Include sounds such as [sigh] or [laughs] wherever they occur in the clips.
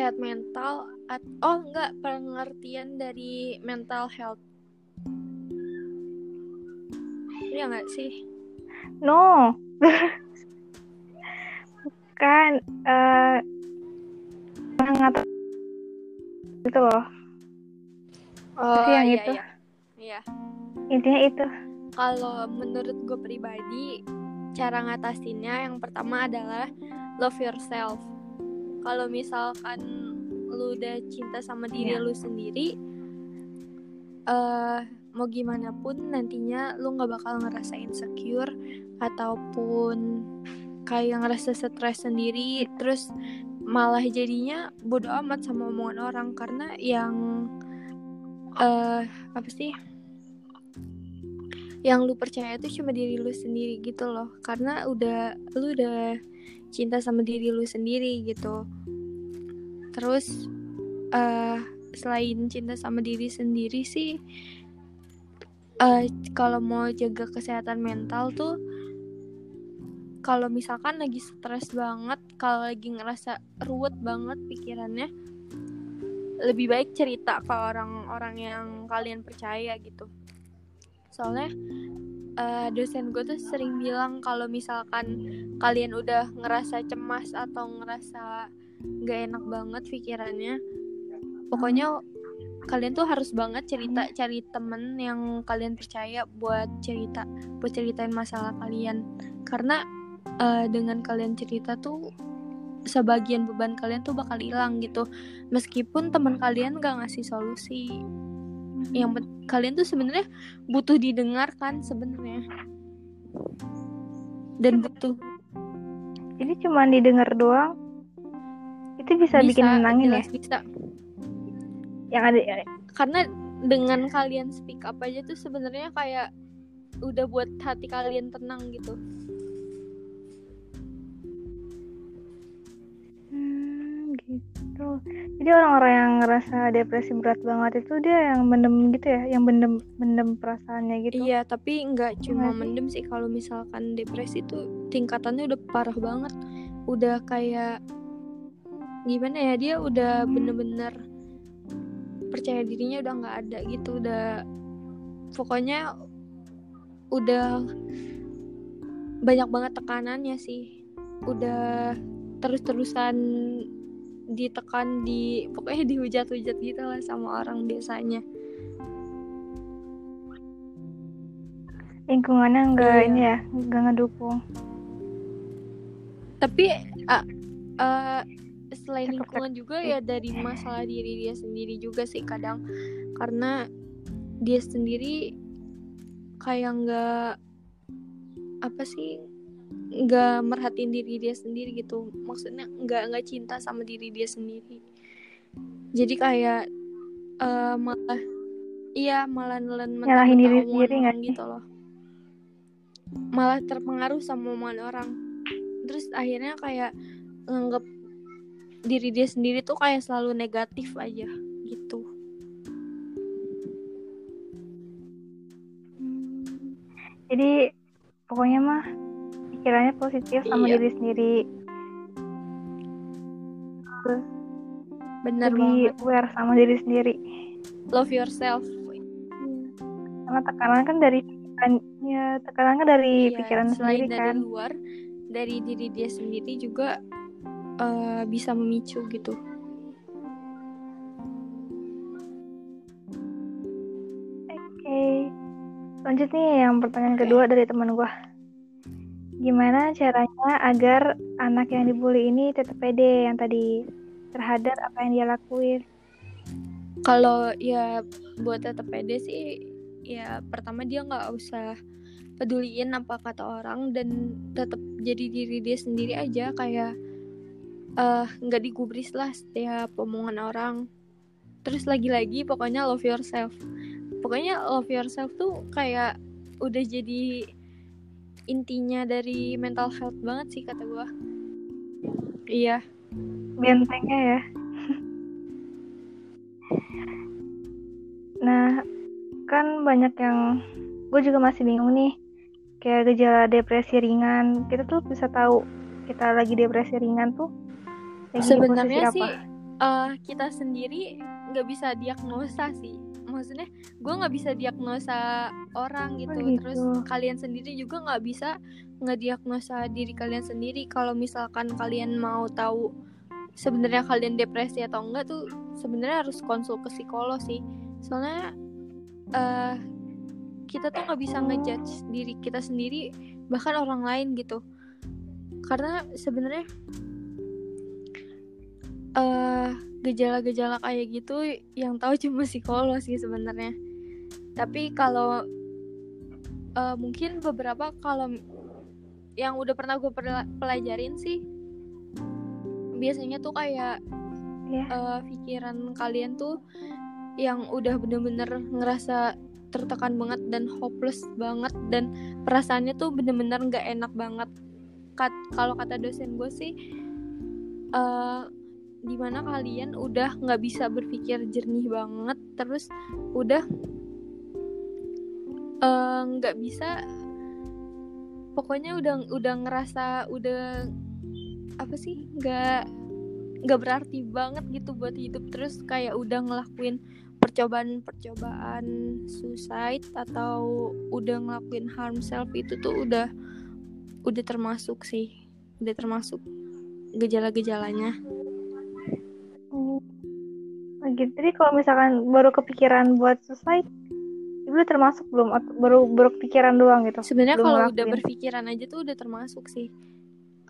sehat mental at oh enggak pengertian dari mental health Iya nggak sih no bukan eh ngatur itu loh oh yang iya, itu. iya. Iya. intinya itu kalau menurut gue pribadi cara ngatasinnya yang pertama adalah love yourself kalau misalkan lu udah cinta sama diri Iya. lu sendiri eh mau gimana pun nantinya lu nggak bakal ngerasa insecure ataupun kayak ngerasa stres sendiri terus malah jadinya bodo amat sama omongan orang. Karena yang eh apa sih? Yang lu percaya itu cuma diri lu sendiri gitu loh. Karena udah lu udah cinta sama diri lu sendiri gitu. Terus eh selain cinta sama diri sendiri sih eh kalau mau jaga kesehatan mental tuh kalau misalkan lagi stres banget kalau lagi ngerasa ruwet banget pikirannya lebih baik cerita ke orang-orang yang kalian percaya gitu. Soalnya eh, dosen gue tuh sering bilang kalau misalkan kalian udah ngerasa cemas atau ngerasa gak enak banget pikirannya pokoknya kalian tuh harus banget cerita cari temen yang kalian percaya buat cerita buat ceritain masalah kalian. Karena eh, dengan kalian cerita tuh sebagian beban kalian tuh bakal hilang gitu. Meskipun teman kalian gak ngasih solusi yang kalian tuh sebenarnya butuh didengarkan sebenarnya. Dan butuh. Jadi cuma didengar doang. Itu bisa, bikin menangin ya? bisa. Yang ada karena dengan kalian speak up aja tuh sebenarnya kayak udah buat hati kalian tenang gitu gitu. Jadi orang-orang yang ngerasa depresi berat banget itu dia yang mendem gitu ya, yang mendem mendem perasaannya gitu. iya tapi nggak cuma nggak sih? mendem sih kalau misalkan depresi tuh tingkatannya udah parah banget udah kayak gimana ya dia udah bener-bener percaya dirinya udah nggak ada gitu udah pokoknya udah banyak banget tekanannya sih udah terus-terusan ditekan di pokoknya dihujat-hujat gitu lah sama orang biasanya Lingkungannya enggak Iya. ini ya, enggak ngedukung. tapi ah, eh, selain lingkungan juga ya dari masalah diri dia sendiri juga sih kadang karena dia sendiri kayak nggak apa sih nggak merhatiin diri dia sendiri gitu. Maksudnya nggak nggak cinta sama diri dia sendiri. Jadi kayak eh, malah iya malah nelen Nyalahin diri sendiri nggak gitu loh. Malah terpengaruh sama omongan orang. Terus akhirnya kayak nganggap diri dia sendiri tuh kayak selalu negatif aja gitu. Jadi pokoknya mah pikirannya positif sama Iya. diri sendiri. Terus bener lebih banget aware sama diri sendiri. love yourself Karena tekanan kan dari ya tekanan kan dari Iya, pikiran selain sendiri dari kan. luar dari diri dia sendiri juga eh, bisa memicu gitu Oke. Lanjut nih yang pertanyaan kedua dari teman gua. Gimana caranya agar anak yang dibully ini tetap pede yang tadi terhadap apa yang dia lakuin? kalau ya buat tetap pede sih ya pertama dia nggak usah peduliin apa kata orang dan tetap jadi diri dia sendiri aja. Kayak eh nggak digubris lah setiap omongan orang. Terus lagi-lagi pokoknya love yourself. Pokoknya love yourself tuh kayak udah jadi intinya dari mental health banget sih kata gua iya Bentengnya ya. Nah, kan banyak yang gue juga masih bingung nih. Kayak gejala depresi ringan, kita tuh bisa tahu kita lagi depresi ringan tuh sebenarnya sih apa? uh, kita sendiri nggak bisa diagnosa sih maksudnya gue nggak bisa diagnosa orang gitu. Oh, gitu. terus kalian sendiri juga nggak bisa ngediagnosa diri kalian sendiri kalau misalkan kalian mau tahu sebenarnya kalian depresi atau enggak tuh sebenarnya harus konsul ke psikolog sih soalnya uh, kita tuh nggak bisa ngejudge diri kita sendiri bahkan orang lain gitu karena sebenarnya uh, gejala-gejala kayak gitu yang tahu cuma psikolog sih sebenarnya tapi kalau uh, mungkin beberapa kalau yang udah pernah gue pelajarin sih biasanya tuh kayak yeah. Iya. uh, pikiran kalian tuh yang udah bener-bener ngerasa tertekan banget dan hopeless banget dan perasaannya tuh bener-bener nggak -bener enak banget Kat, kalau kata dosen gue sih uh, di mana kalian udah nggak bisa berpikir jernih banget terus udah eh, nggak uh, bisa pokoknya udah udah ngerasa udah apa sih nggak nggak berarti banget gitu buat hidup. Terus kayak udah ngelakuin percobaan-percobaan suicide atau udah ngelakuin harm self itu tuh udah udah termasuk sih udah termasuk gejala-gejalanya gitu. Jadi kalau misalkan baru kepikiran buat suicide itu termasuk belum baru baru kepikiran doang gitu. Sebenarnya kalau udah berpikiran aja tuh udah termasuk sih.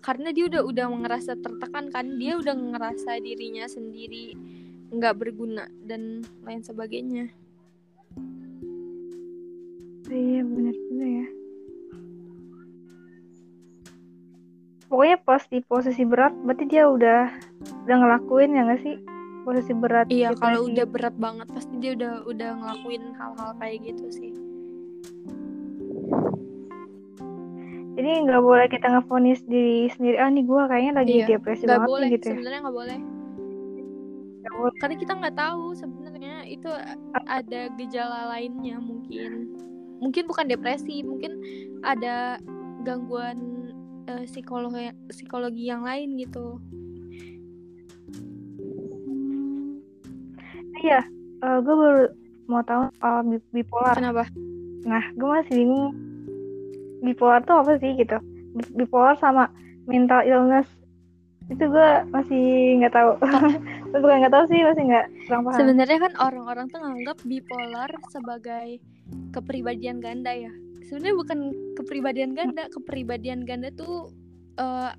Karena dia udah udah ngerasa tertekan kan dia udah ngerasa dirinya sendiri nggak berguna dan lain sebagainya. Iya benar juga ya. Pokoknya pas di posisi berat berarti dia udah udah ngelakuin ya nggak sih posisi berat iya kalau udah berat banget pasti dia udah udah ngelakuin hal-hal kayak gitu sih. Jadi nggak boleh kita ngefonis diri sendiri. Ah nih gue kayaknya lagi iya, depresi gak banget boleh, gitu ya. sebenarnya nggak boleh. Gak boleh. Karena kita nggak tahu sebenarnya itu ada gejala lainnya mungkin. Mungkin bukan depresi mungkin ada gangguan uh, psikologi psikologi yang lain gitu iya uh, eh, gue baru mau tahu uh, bipolar. Kenapa? Nah gue masih bingung. Bipolar tuh apa sih gitu? Bipolar sama mental illness. Itu gue masih nggak tahu. [laughs] Bukan nggak tahu sih masih nggak kurang paham. Sebenarnya kan orang-orang tuh nganggap bipolar sebagai kepribadian ganda ya. Sebenarnya bukan kepribadian ganda. Kepribadian ganda tuh uh,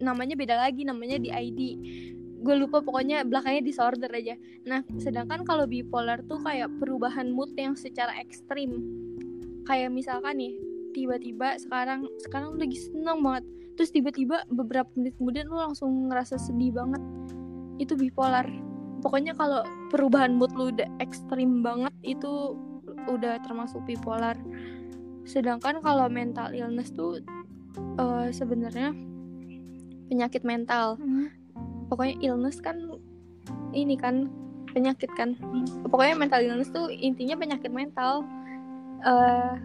namanya beda lagi namanya di ID gue lupa pokoknya belakangnya disorder aja. Nah sedangkan kalau bipolar tuh kayak perubahan mood yang secara ekstrim. Kayak misalkan nih tiba-tiba sekarang sekarang lagi senang banget. Terus tiba-tiba beberapa menit kemudian lu langsung ngerasa sedih banget. Itu bipolar. Pokoknya kalau perubahan mood lu udah ekstrim banget itu udah termasuk bipolar. Sedangkan kalau mental illness tuh uh, sebenarnya penyakit mental. Hmm. Pokoknya illness kan ini kan penyakit kan pokoknya mental illness tuh intinya penyakit mental uh,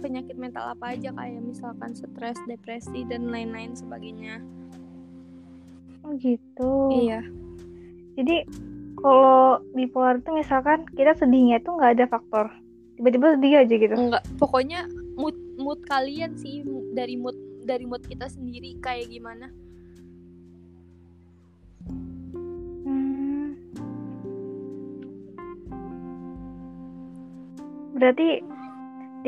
penyakit mental apa aja kayak misalkan stres, depresi dan lain-lain sebagainya. Oh gitu. Iya. Jadi kalau bipolar itu misalkan kita sedihnya itu nggak ada faktor, tiba-tiba sedih aja gitu. Enggak, pokoknya mood mood kalian sih dari mood dari mood kita sendiri kayak gimana. Berarti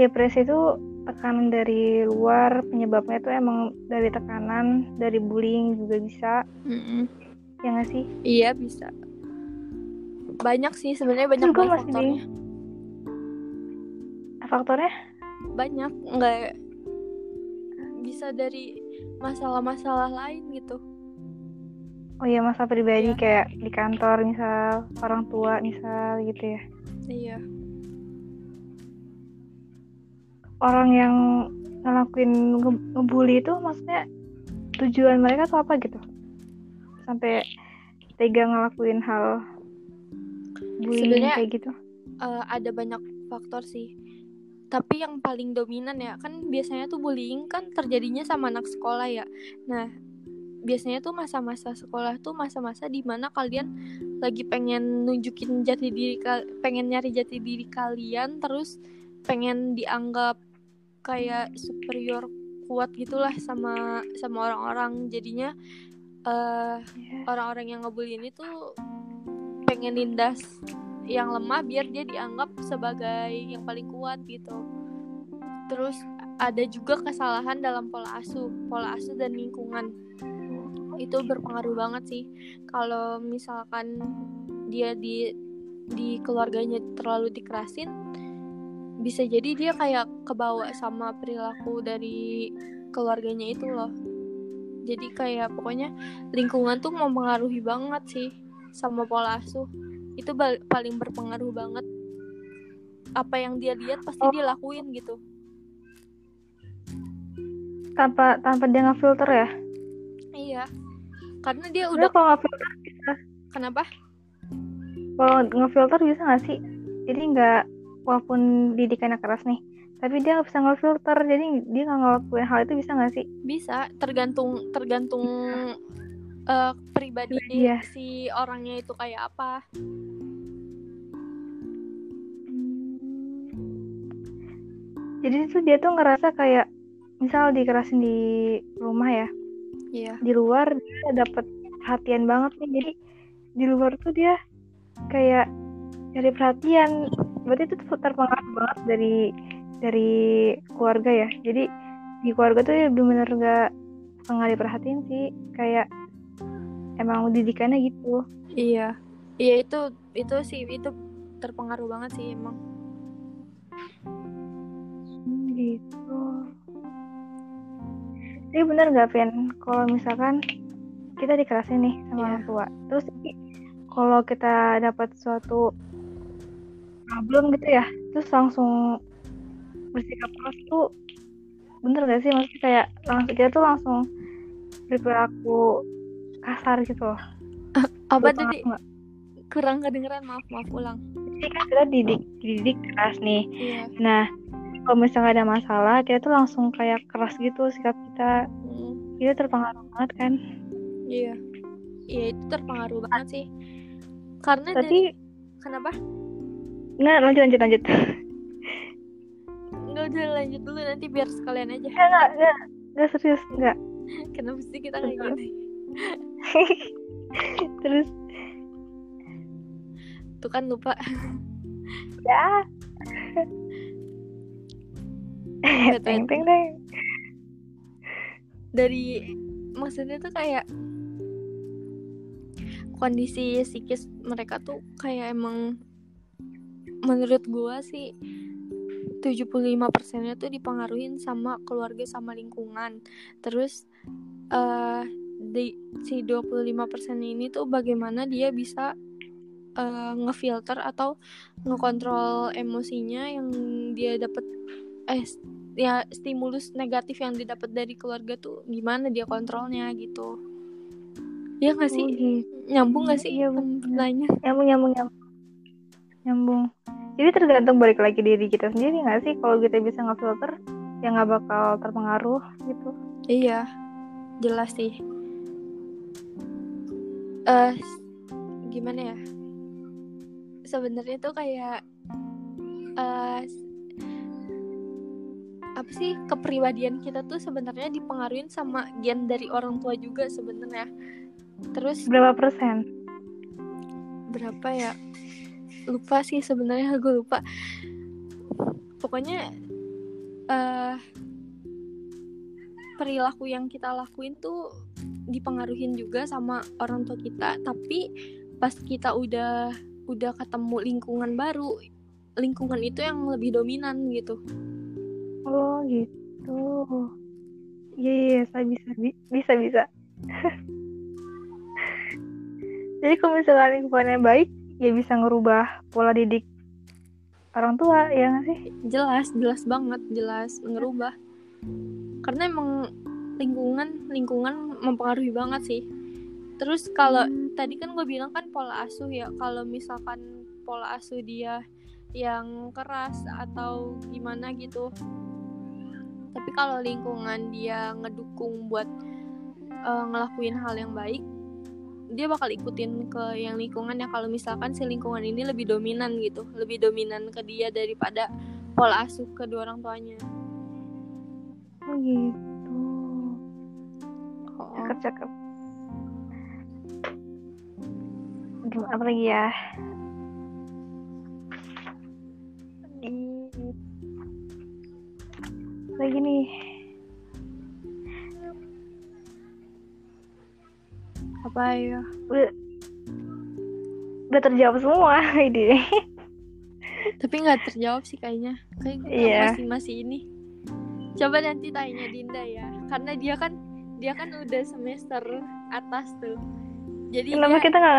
depresi itu tekanan dari luar penyebabnya itu emang dari tekanan dari bullying juga bisa. Mm -mm. ya nggak sih? Iya bisa. Banyak sih sebenarnya banyak banget faktornya. Faktornya? Banyak nggak bisa dari masalah-masalah lain gitu. Oh iya masalah pribadi iya. kayak di kantor misal orang tua misal gitu ya. Iya orang yang ngelakuin nge ngebully itu maksudnya tujuan mereka tuh apa gitu? Sampai tega ngelakuin hal bullying Sebenernya, kayak gitu? uh, ada banyak faktor sih. Tapi yang paling dominan ya kan biasanya tuh bullying kan terjadinya sama anak sekolah ya. Nah biasanya tuh masa-masa sekolah tuh masa-masa di mana kalian lagi pengen nunjukin jati diri pengen nyari jati diri kalian terus pengen dianggap kayak superior kuat gitulah sama sama orang-orang. Jadinya uh, orang-orang yang ngebully ini tuh pengen nindas yang lemah biar dia dianggap sebagai yang paling kuat gitu. Terus ada juga kesalahan dalam pola asuh. Pola asuh dan lingkungan itu berpengaruh banget sih. Kalau misalkan dia di di keluarganya terlalu dikerasin bisa jadi dia kayak kebawa sama perilaku dari keluarganya itu loh. Jadi kayak pokoknya lingkungan tuh mempengaruhi banget sih sama pola asuh. Itu paling berpengaruh banget. Apa yang dia lihat pasti oh. dia lakuin gitu. Tanpa tanpa dia ngefilter ya? Iya. Karena dia udah kalau ngefilter bisa. Kenapa? Kalau ngefilter bisa nggak sih? Jadi nggak walaupun didikannya keras nih tapi dia nggak bisa ngefilter jadi dia nggak ngelakuin hal itu bisa nggak sih? Bisa tergantung tergantung uh, pribadi iya. si orangnya itu kayak apa. Jadi itu dia tuh ngerasa kayak misal dikerasin di rumah ya iya. di luar dia dapat perhatian banget nih jadi di luar tuh dia kayak cari perhatian berarti itu terpengaruh banget dari dari keluarga ya? Jadi di keluarga tuh ya benar-benar gak nggak diperhatiin sih. Kayak emang didikannya gitu. Iya. Iya itu itu sih itu terpengaruh banget sih emang. Hmm, gitu. Tapi bener gak Pen kalau misalkan kita dikerasin nih sama yeah. orang tua. Terus kalau kita dapat suatu problem gitu ya. Terus langsung bersikap keras tuh bener gak sih? Maksudnya kayak langsung kita tuh langsung berperilaku kasar gitu loh. [laughs] Apa tadi? kurang kedengeran maaf maaf ulang. Jadi kan kita didik didik keras nih. Iya. nah kalau misalnya ada masalah kita tuh langsung kayak keras gitu sikap kita. Hmm. itu terpengaruh banget kan? Iya. Iya itu terpengaruh banget sih. Karena tapi dari... kenapa Nggak, lanjut, lanjut, lanjut. Nggak, udah lanjut dulu nanti biar sekalian aja. Nggak, nggak, nggak, nggak serius, nggak. Kenapa sih kita kayak gini? [laughs] Terus? Tuh kan lupa. ya. teng, teng, teng. Dari maksudnya tuh kayak kondisi psikis mereka tuh kayak emang menurut gue sih 75 persennya tuh dipengaruhin sama keluarga sama lingkungan. Terus uh, di si 25 persen ini tuh bagaimana dia bisa uh, ngefilter atau ngekontrol emosinya yang dia dapat eh ya stimulus negatif yang didapat dari keluarga tuh gimana dia kontrolnya gitu. Ya nggak sih? Oh, gitu. nyambung nggak sih ya, nyambung nyambung nyambung nyambung. Jadi tergantung balik lagi diri kita sendiri nggak sih? Kalau kita bisa ngefilter ya nggak bakal terpengaruh gitu. Iya jelas sih. Uh, gimana ya? Sebenarnya tuh kayak uh, apa sih? Kepribadian kita tuh sebenarnya dipengaruhi sama gen dari orang tua juga sebenarnya. Terus berapa persen? Berapa ya lupa sih sebenarnya gue lupa. Pokoknya uh, perilaku yang kita lakuin tuh dipengaruhin juga sama orang tua kita. Tapi pas kita udah udah ketemu lingkungan baru lingkungan itu yang lebih dominan gitu. Oh gitu. Iya yeah, yeah, saya bisa bisa bisa. [laughs] Jadi kalau misalnya lingkungannya baik ya bisa ngerubah pola didik orang tua ya gak sih? Jelas jelas banget jelas ngerubah. Karena emang lingkungan lingkungan mempengaruhi banget sih. Terus kalau hmm. tadi kan gue bilang kan pola asuh ya kalau misalkan pola asuh dia yang keras atau gimana gitu. Tapi kalau lingkungan dia ngedukung buat uh, ngelakuin hal yang baik dia bakal ikutin ke yang lingkungannya kalau misalkan si lingkungan ini lebih dominan gitu lebih dominan ke dia daripada pola asuh kedua orang tuanya. Oh gitu. Oh. cakep cakep apa lagi ya? Lagi nih apa ya udah udah terjawab semua [laughs] ide tapi nggak terjawab sih kayaknya. Kayak Iya. masih masih ini. Coba nanti tanya Dinda ya. Karena dia kan dia kan udah semester atas tuh. Jadi kenapa dia kita nggak